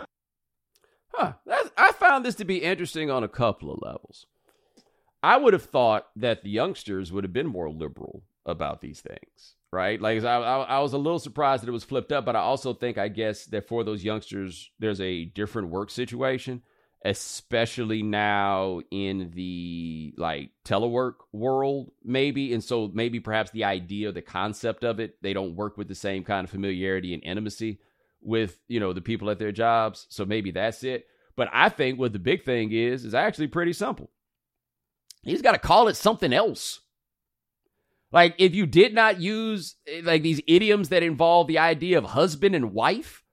Huh. I found this to be interesting on a couple of levels. I would have thought that the youngsters would have been more liberal about these things, right? Like I, I, I, was a little surprised that it was flipped up, but I also think, I guess, that for those youngsters, there's a different work situation, especially now in the like telework world, maybe. And so maybe perhaps the idea, the concept of it, they don't work with the same kind of familiarity and intimacy with you know the people at their jobs so maybe that's it. But i think what the big thing is is actually pretty simple. He's got to call it something else. Like if you did not use eh, like these idioms that involve the idea of husband and wife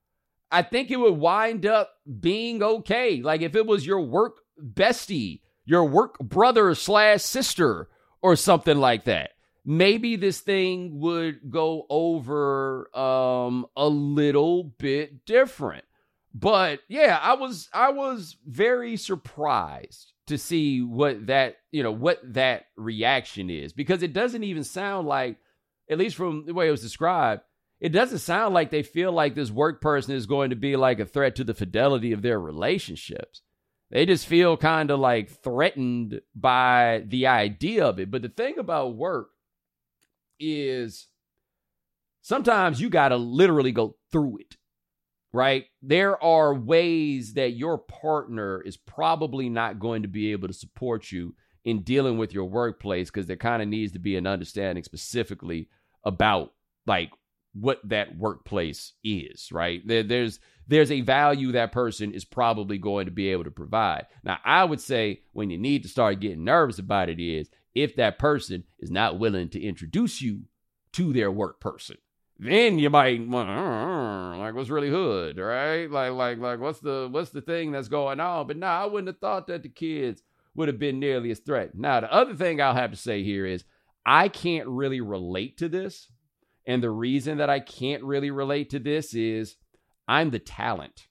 i think it would wind up being okay. Like if it was your work bestie your work brother slash sister or something like that maybe this thing would go over um a little bit different. But yeah i was i was very surprised to see what that you know what that reaction is. Because it doesn't even sound like at least from the way it was described it doesn't sound like they feel like this work person is going to be like a threat to the fidelity of their relationships. They just feel kind of like threatened by the idea of it. But the thing about work is sometimes you got to literally go through it, right? There are ways that your partner is probably not going to be able to support you in dealing with your workplace because there kind of needs to be an understanding specifically about like what that workplace is, right? There, there's there's a value that person is probably going to be able to provide. Now, I would say when you need to start getting nervous about it is if that person is not willing to introduce you to their work person. Then you might uh, like what's really hood, right? Like like like what's the what's the thing that's going on? But nah, I wouldn't have thought that the kids would have been nearly as threatened. Now, the other thing I'll have to say here is I can't really relate to this. And the reason that I can't really relate to this is I'm the talent.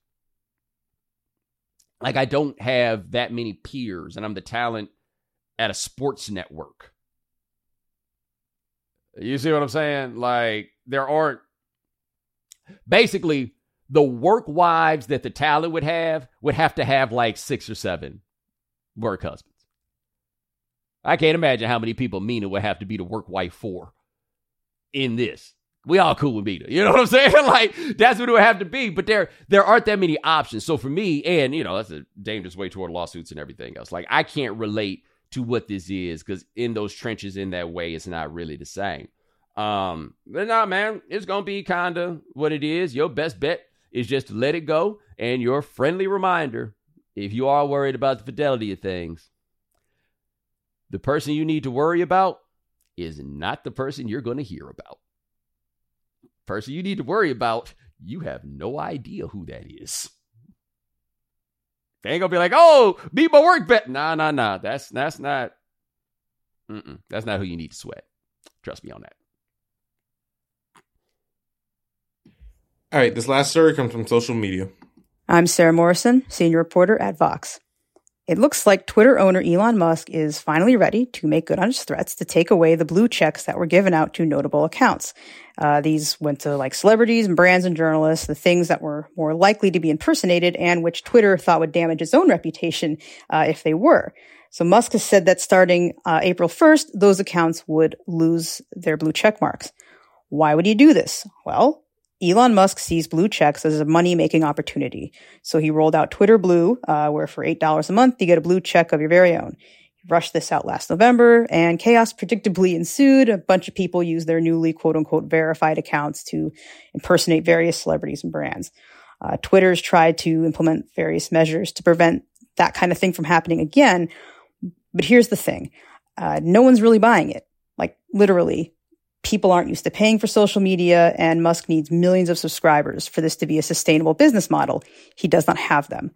Like I don't have that many peers, and I'm the talent at a sports network. You see what I'm saying? Like there aren't basically the work wives that the talent would have would have to have like six or seven work husbands. I can't imagine how many people Mina would have to be the work wife for in this. We all cool with Mina. You know what I'm saying? Like that's what it would have to be. But there there aren't that many options. So for me, and you know, that's a dangerous way toward lawsuits and everything else. Like I can't relate to what this is because in those trenches in that way it's not really the same. Um but nah man it's gonna be kind of what it is. Your best bet is just to let it go and your friendly reminder if you are worried about the fidelity of things the person you need to worry about is not the person you're to hear about. Person you need to worry about you have no idea who that is they ain't gonna be like, oh, be my work bet. Nah, nah, nah. That's that's not. Mm-mm. That's not who you need to sweat. Trust me on that. All right, this last story comes from social media. I'm Sara Morrison, senior reporter at Vox. It looks like Twitter owner Elon Musk is finally ready to make good on his threats to take away the blue checks that were given out to notable accounts. Uh, these went to like celebrities and brands and journalists, the things that were more likely to be impersonated and which Twitter thought would damage its own reputation uh, if they were. So Musk has said that starting uh, April 1st, those accounts would lose their blue check marks. Why would he do this? Well, Elon Musk sees blue checks as a money making opportunity. So he rolled out Twitter Blue, uh, where for $8 a month, you get a blue check of your very own. He rushed this out last November and chaos predictably ensued. A bunch of people used their newly quote unquote verified accounts to impersonate various celebrities and brands. Uh, Twitter's tried to implement various measures to prevent that kind of thing from happening again. But here's the thing. Uh, no one's really buying it. Like literally, people aren't used to paying for social media and Musk needs millions of subscribers for this to be a sustainable business model. He does not have them.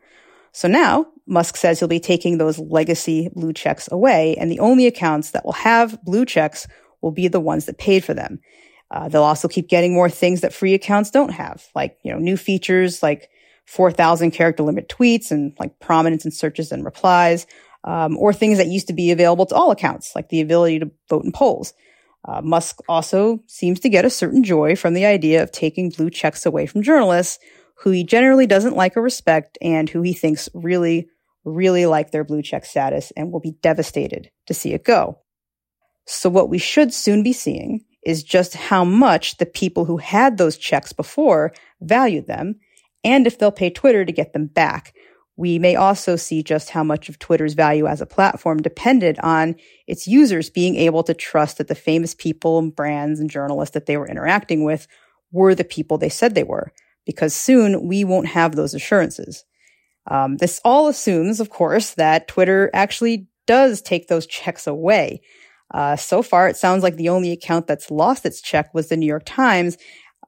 So now Musk says he'll be taking those legacy blue checks away and the only accounts that will have blue checks will be the ones that paid for them. Uh, they'll also keep getting more things that free accounts don't have, like, you know, new features like 4,000 character limit tweets and like prominence in searches and replies, um, or things that used to be available to all accounts, like the ability to vote in polls. Uh, Musk also seems to get a certain joy from the idea of taking blue checks away from journalists who he generally doesn't like or respect and who he thinks really, really like their blue check status and will be devastated to see it go. So what we should soon be seeing is just how much the people who had those checks before valued them and if they'll pay Twitter to get them back, we may also see just how much of Twitter's value as a platform depended on its users being able to trust that the famous people and brands and journalists that they were interacting with were the people they said they were, because soon we won't have those assurances. Um, this all assumes, of course, that Twitter actually does take those checks away. Uh, so far, it sounds like the only account that's lost its check was the New York Times,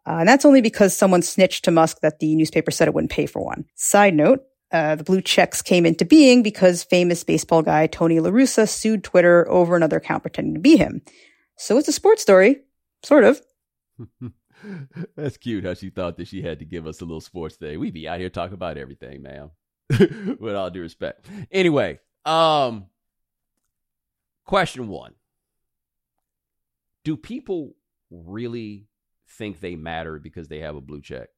uh, and that's only because someone snitched to Musk that the newspaper said it wouldn't pay for one. Side note, Uh, the blue checks came into being because famous baseball guy Tony La Russa sued Twitter over another account pretending to be him. So it's a sports story, sort of. That's cute how she thought that she had to give us a little sports thing. We be out here talking about everything, ma'am. With all due respect. Anyway, um question 1. Do people really think they matter because they have a blue check?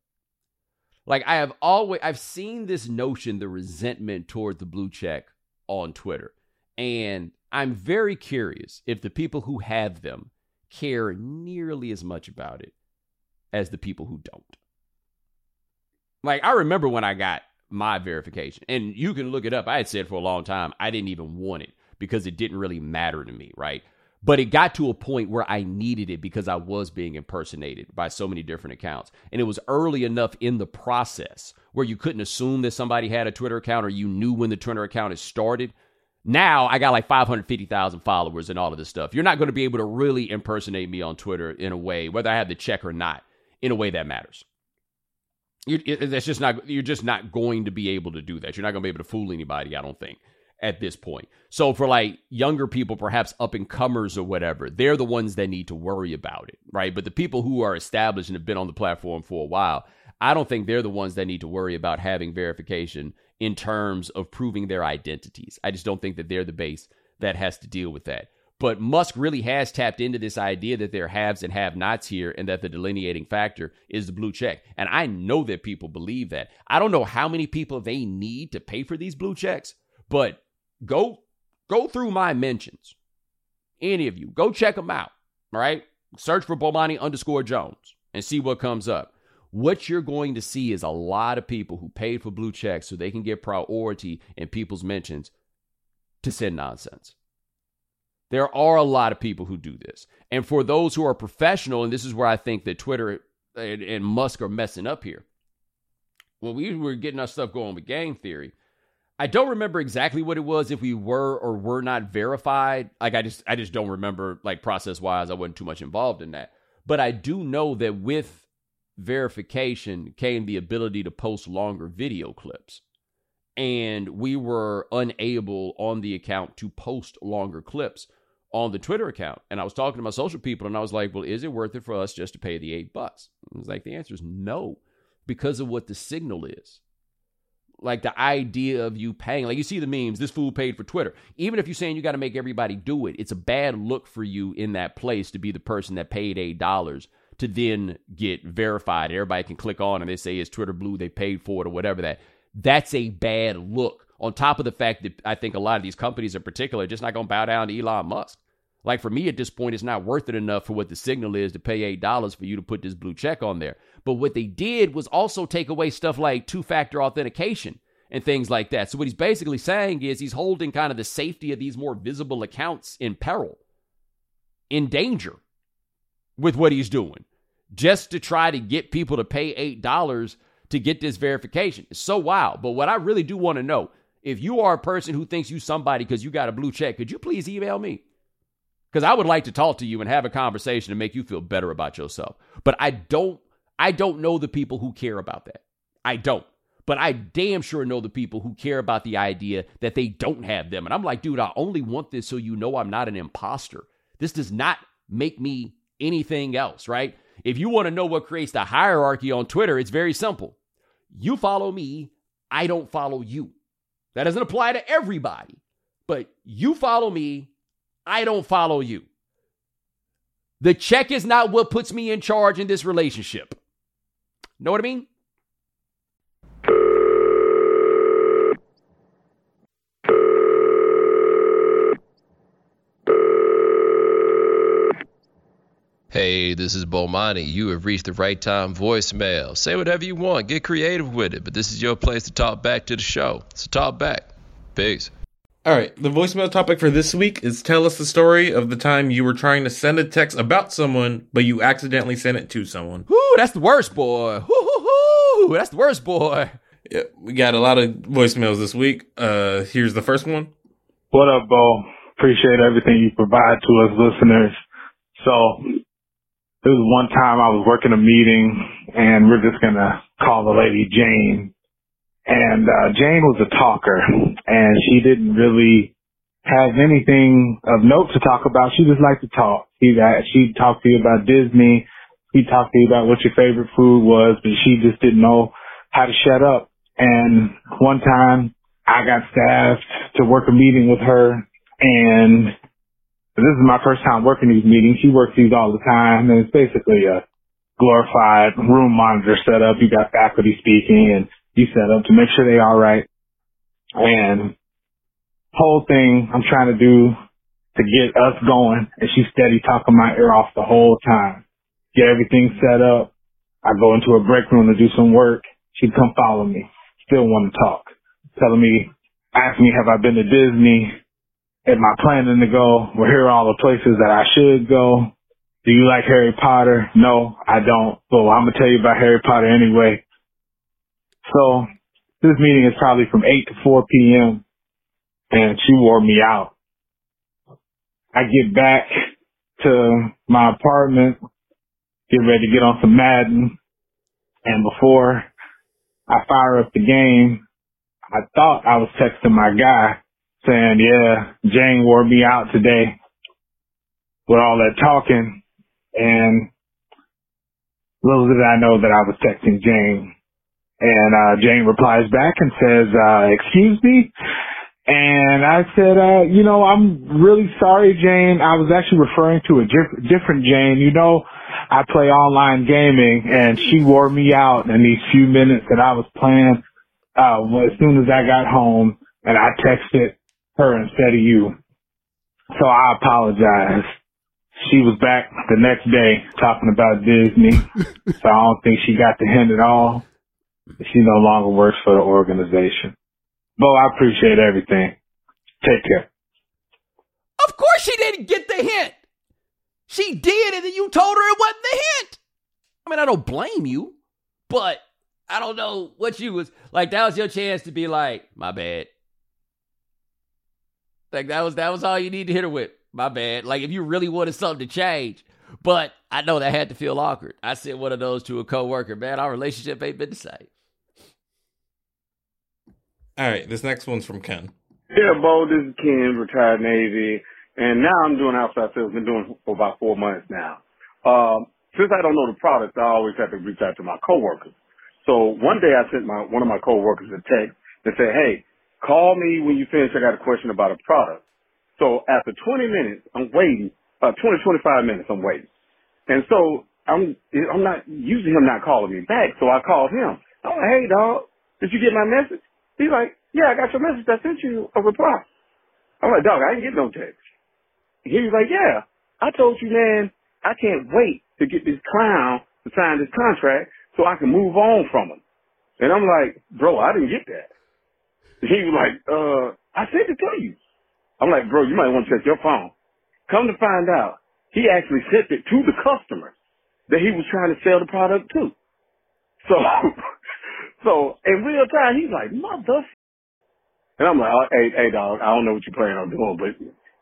Like I have always I've seen this notion the resentment toward the blue check on Twitter. And I'm very curious if the people who have them care nearly as much about it as the people who don't. Like I remember when I got my verification, and you can look it up. I had said for a long time I didn't even want it because it didn't really matter to me, right? But it got to a point where I needed it because I was being impersonated by so many different accounts. And it was early enough in the process where you couldn't assume that somebody had a Twitter account or you knew when the Twitter account had started. Now I got like 550,000 followers and all of this stuff. You're not going to be able to really impersonate me on Twitter in a way, whether I have the check or not, in a way that matters. You, it, that's just not. You're just not going to be able to do that. You're not going to be able to fool anybody. I don't think at this point. So for like younger people, perhaps up and comers or whatever, they're the ones that need to worry about it, right? But the people who are established and have been on the platform for a while, I don't think they're the ones that need to worry about having verification in terms of proving their identities. I just don't think that they're the base that has to deal with that. But Musk really has tapped into this idea that there are haves and have nots here and that the delineating factor is the blue check. And I know that people believe that. I don't know how many people they need to pay for these blue checks, but go go through my mentions. Any of you, go check them out. All right. Search for Bomani underscore Jones and see what comes up. What you're going to see is a lot of people who paid for blue checks so they can get priority in people's mentions to send nonsense. There are a lot of people who do this. And for those who are professional, and this is where I think that Twitter and, and Musk are messing up here. When we were getting our stuff going with game theory, I don't remember exactly what it was if we were or were not verified. Like I just I just don't remember like process wise. I wasn't too much involved in that. But I do know that with verification came the ability to post longer video clips. And we were unable on the account to post longer clips on the Twitter account. And I was talking to my social people and I was like, well, is it worth it for us just to pay the eight bucks? I was like, the answer is no, because of what the signal is like the idea of you paying. Like you see the memes, this fool paid for Twitter. Even if you're saying you got to make everybody do it, it's a bad look for you in that place to be the person that paid eight dollars to then get verified. Everybody can click on and they say it's Twitter Blue, they paid for it or whatever that. That's a bad look. On top of the fact that I think a lot of these companies in particular are just not going to bow down to Elon Musk. Like for me at this point, it's not worth it enough for what the signal is to pay eight dollars for you to put this blue check on there. But what they did was also take away stuff like two factor authentication and things like that. So what he's basically saying is he's holding kind of the safety of these more visible accounts in peril, in danger with what he's doing, just to try to get people to pay eight dollars to get this verification. It's so wild. But what I really do want to know, if you are a person who thinks you somebody because you got a blue check, could you please email me? Because I would like to talk to you and have a conversation to make you feel better about yourself. But I don't I don't know the people who care about that. I don't. But I damn sure know the people who care about the idea that they don't have them. And I'm like, dude, I only want this so you know I'm not an imposter. This does not make me anything else, right? If you want to know what creates the hierarchy on Twitter, it's very simple. You follow me, I don't follow you. That doesn't apply to everybody, but you follow me, I don't follow you. The check is not what puts me in charge in this relationship. Know what I mean? Hey, this is Bomani. You have reached the right time voicemail. Say whatever you want, get creative with it, but this is your place to talk back to the show. So talk back. Peace. All right, the voicemail topic for this week is tell us the story of the time you were trying to send a text about someone, but you accidentally sent it to someone. Whoo, that's the worst, boy. Whoo, that's the worst, boy. Yeah, we got a lot of voicemails this week. Uh, here's the first one. What up, Bo? Appreciate everything you provide to us listeners. So, there was one time I was working a meeting and we're just gonna call the lady Jane. and uh, Jane was a talker, and she didn't really have anything of note to talk about. She just liked to talk. She got, she'd talk to you about Disney. She'd talk to you about what your favorite food was, but she just didn't know how to shut up. And one time I got staffed to work a meeting with her and this is my first time working these meetings. She works these all the time and it's basically a glorified room monitor setup. You got faculty speaking and you set up to make sure they all right. And whole thing I'm trying to do to get us going and she's steady talking my ear off the whole time. Get everything set up. I go into a break room to do some work. She'd come follow me. Still want to talk. Telling me, ask me have I been to Disney? Am I planning to go? Well, here are all the places that I should go. Do you like Harry Potter? No, I don't. Well, I'm gonna tell you about Harry Potter anyway. So this meeting is probably from 8 to 4 p.m. and she wore me out. I get back to my apartment, get ready to get on some Madden, and before I fire up the game, I thought I was texting my guy saying, yeah, Jane wore me out today with all that talking and little did I know that I was texting Jane and uh, Jane replies back and says, uh, excuse me? And I said, uh, you know, I'm really sorry, Jane. I was actually referring to a diff- different Jane. You know, I play online gaming and she wore me out in these few minutes that I was playing, uh, as soon as I got home and I texted her instead of you. So I apologize. She was back the next day talking about Disney. so I don't think she got the hint at all. She no longer works for the organization. Bo, I appreciate everything. Take care. Of course she didn't get the hint. She did, and then you told her it wasn't the hint. I mean, I don't blame you, but I don't know what you was like. That was your chance to be like, my bad. Like that was that was all you need to hit her with. My bad. Like if you really wanted something to change. But I know that had to feel awkward. I sent one of those to a coworker. Man, our relationship ain't been the same. All right, this next one's from Ken. Yeah, Bo, this is Ken, retired Navy, and now I'm doing outside sales. Been doing for about four months now. Um, since I don't know the product, I always have to reach out to my coworkers. So one day I sent my one of my coworkers a text and said, "Hey, call me when you finish. I got a question about a product." So after 20 minutes, I'm waiting. Uh, 20, 25 minutes, I'm waiting. And so I'm I'm not using him not calling me back. So I called him. I'm like, "Hey, dog, did you get my message?" He's like, yeah, I got your message. I sent you a reply. I'm like, dog, I didn't get no text. He was like, yeah, I told you, man, I can't wait to get this clown to sign this contract so I can move on from him. And I'm like, bro, I didn't get that. He was like, uh, I sent it to you. I'm like, bro, you might want to check your phone. Come to find out, he actually sent it to the customer that he was trying to sell the product to. So So in real time, he's like, mother. And I'm like, oh, hey, hey, dog, I don't know what you're planning on doing, but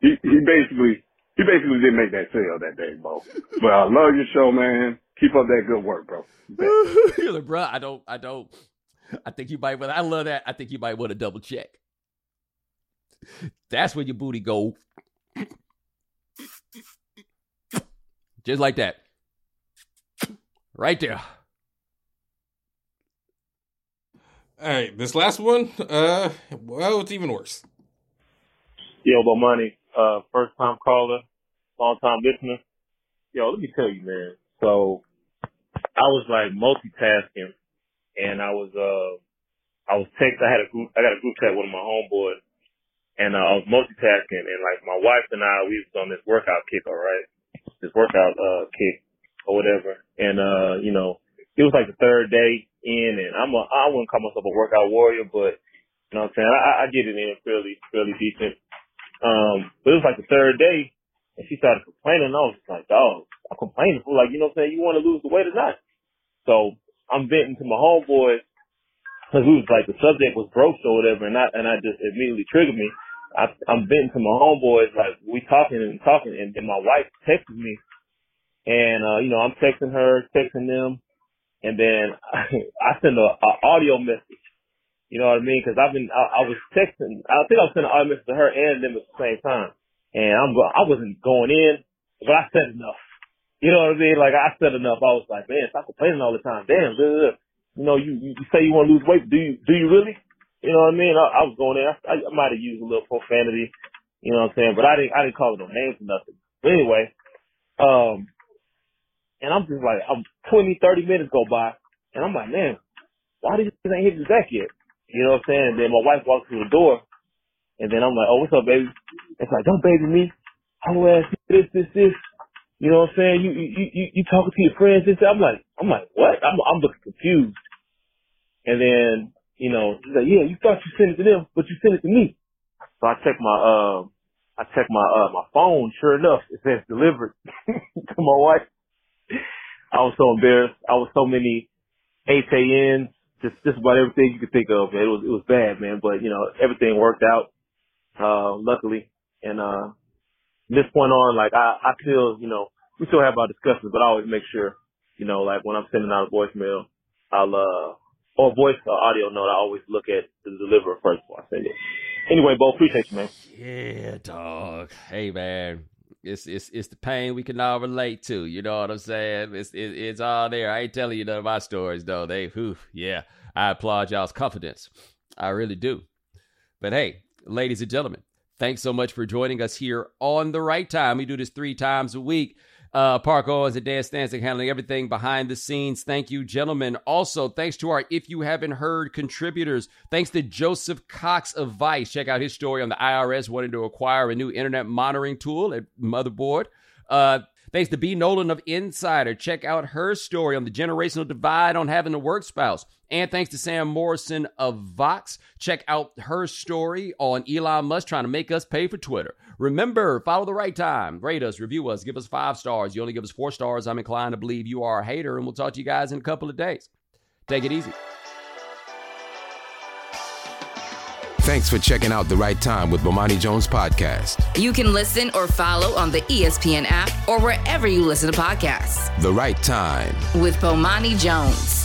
he, he basically, he basically didn't make that sale that day, bro. But I love your show, man. Keep up that good work, bro. You're like, bro, I don't, I don't. I think you might. I love that. I think you might want to double check. That's where your booty go, just like that, right there. All right, this last one, uh, well, it's even worse. Yo, Bomani, uh, first time caller, long time listener. Yo, let me tell you, man. So, I was like multitasking, and I was, uh, I was text. I had a group. I got a group chat with my homeboys, and uh, I was multitasking. And like my wife and I, we was on this workout kick, all right, this workout uh kick or whatever. And uh, you know, it was like the third day in, and I'm a I wouldn't call myself a workout warrior, but you know what I'm saying. I, I get it in fairly fairly decent. Um, but it was like the third day, and she started complaining. I was like, dog, I'm complaining for like you know what I'm saying. You want to lose the weight or not? So I'm venting to my homeboys because we was like the subject was broached or whatever, and I and I just immediately triggered me. I, I'm venting to my homeboys like we talking and talking, and then my wife texted me, and uh, you know I'm texting her, texting them, and then I, I send a, a audio message, You know what I mean? Because I've been, I, I was texting. I think I was sending all messages to her and them at the same time, and I'm, I wasn't going in, but I said enough. You know what I mean? Like I said enough. I was like, man, stop complaining all the time. Damn, blah, blah, blah. you know, you you say you want to lose weight. Do you do you really? You know what I mean? I, I was going in. I, I might have used a little profanity. You know what I'm saying? But I didn't I didn't call it no names or nothing. But anyway, um, and I'm just like, I'm 20, 30 minutes go by, and I'm like, man, why did this ain't hit his back yet? You know what I'm saying? And then my wife walks through the door, and then I'm like, oh, what's up, baby? It's like, don't baby me. Whole ass this, this, this. You know what I'm saying? You, you, you, you talking to your friends and I'm like, I'm like, what? I'm, I'm looking confused. And then, you know, she's like, yeah, you thought you sent it to them, but you sent it to me. So I check my, uh, I check my, uh, my phone. Sure enough, it says delivered to my wife. I was so embarrassed. I was so many HANs, just, just about everything you could think of. Man. It was, it was bad, man. But, you know, everything worked out, uh, luckily. And, uh, this point on, like, I, I feel, you know, we still have our discussions, but I always make sure, you know, like when I'm sending out a voicemail, I'll, uh, or voice or audio note, I always look at the deliverer first before I send it. Anyway, Bo, appreciate you, man. Yeah, dog. Hey, man. It's it's it's the pain we can all relate to. You know what I'm saying? It's it, it's all there. I ain't telling you none of my stories though. They, whew, yeah. I applaud y'all's confidence. I really do. But hey, ladies and gentlemen, thanks so much for joining us here on the right time. We do this three times a week. Uh, Park Owens and Dan Stancic handling everything behind the scenes. Thank you, gentlemen. Also, thanks to our If You Haven't Heard contributors. Thanks to Joseph Cox of Vice. Check out his story on the IRS wanting to acquire a new internet monitoring tool at Motherboard. Uh, thanks to Bea Nolan of Insider. Check out her story on the generational divide on having a work spouse. And thanks to Sam Morrison of Vox. Check out her story on Elon Musk trying to make us pay for Twitter. Remember, follow the right time. Rate us, review us, give us five stars. You only give us four stars. I'm inclined to believe you are a hater, and we'll talk to you guys in a couple of days. Take it easy. Thanks for checking out The Right Time with Bomani Jones podcast. You can listen or follow on the ESPN app or wherever you listen to podcasts The Right Time. with Bomani Jones.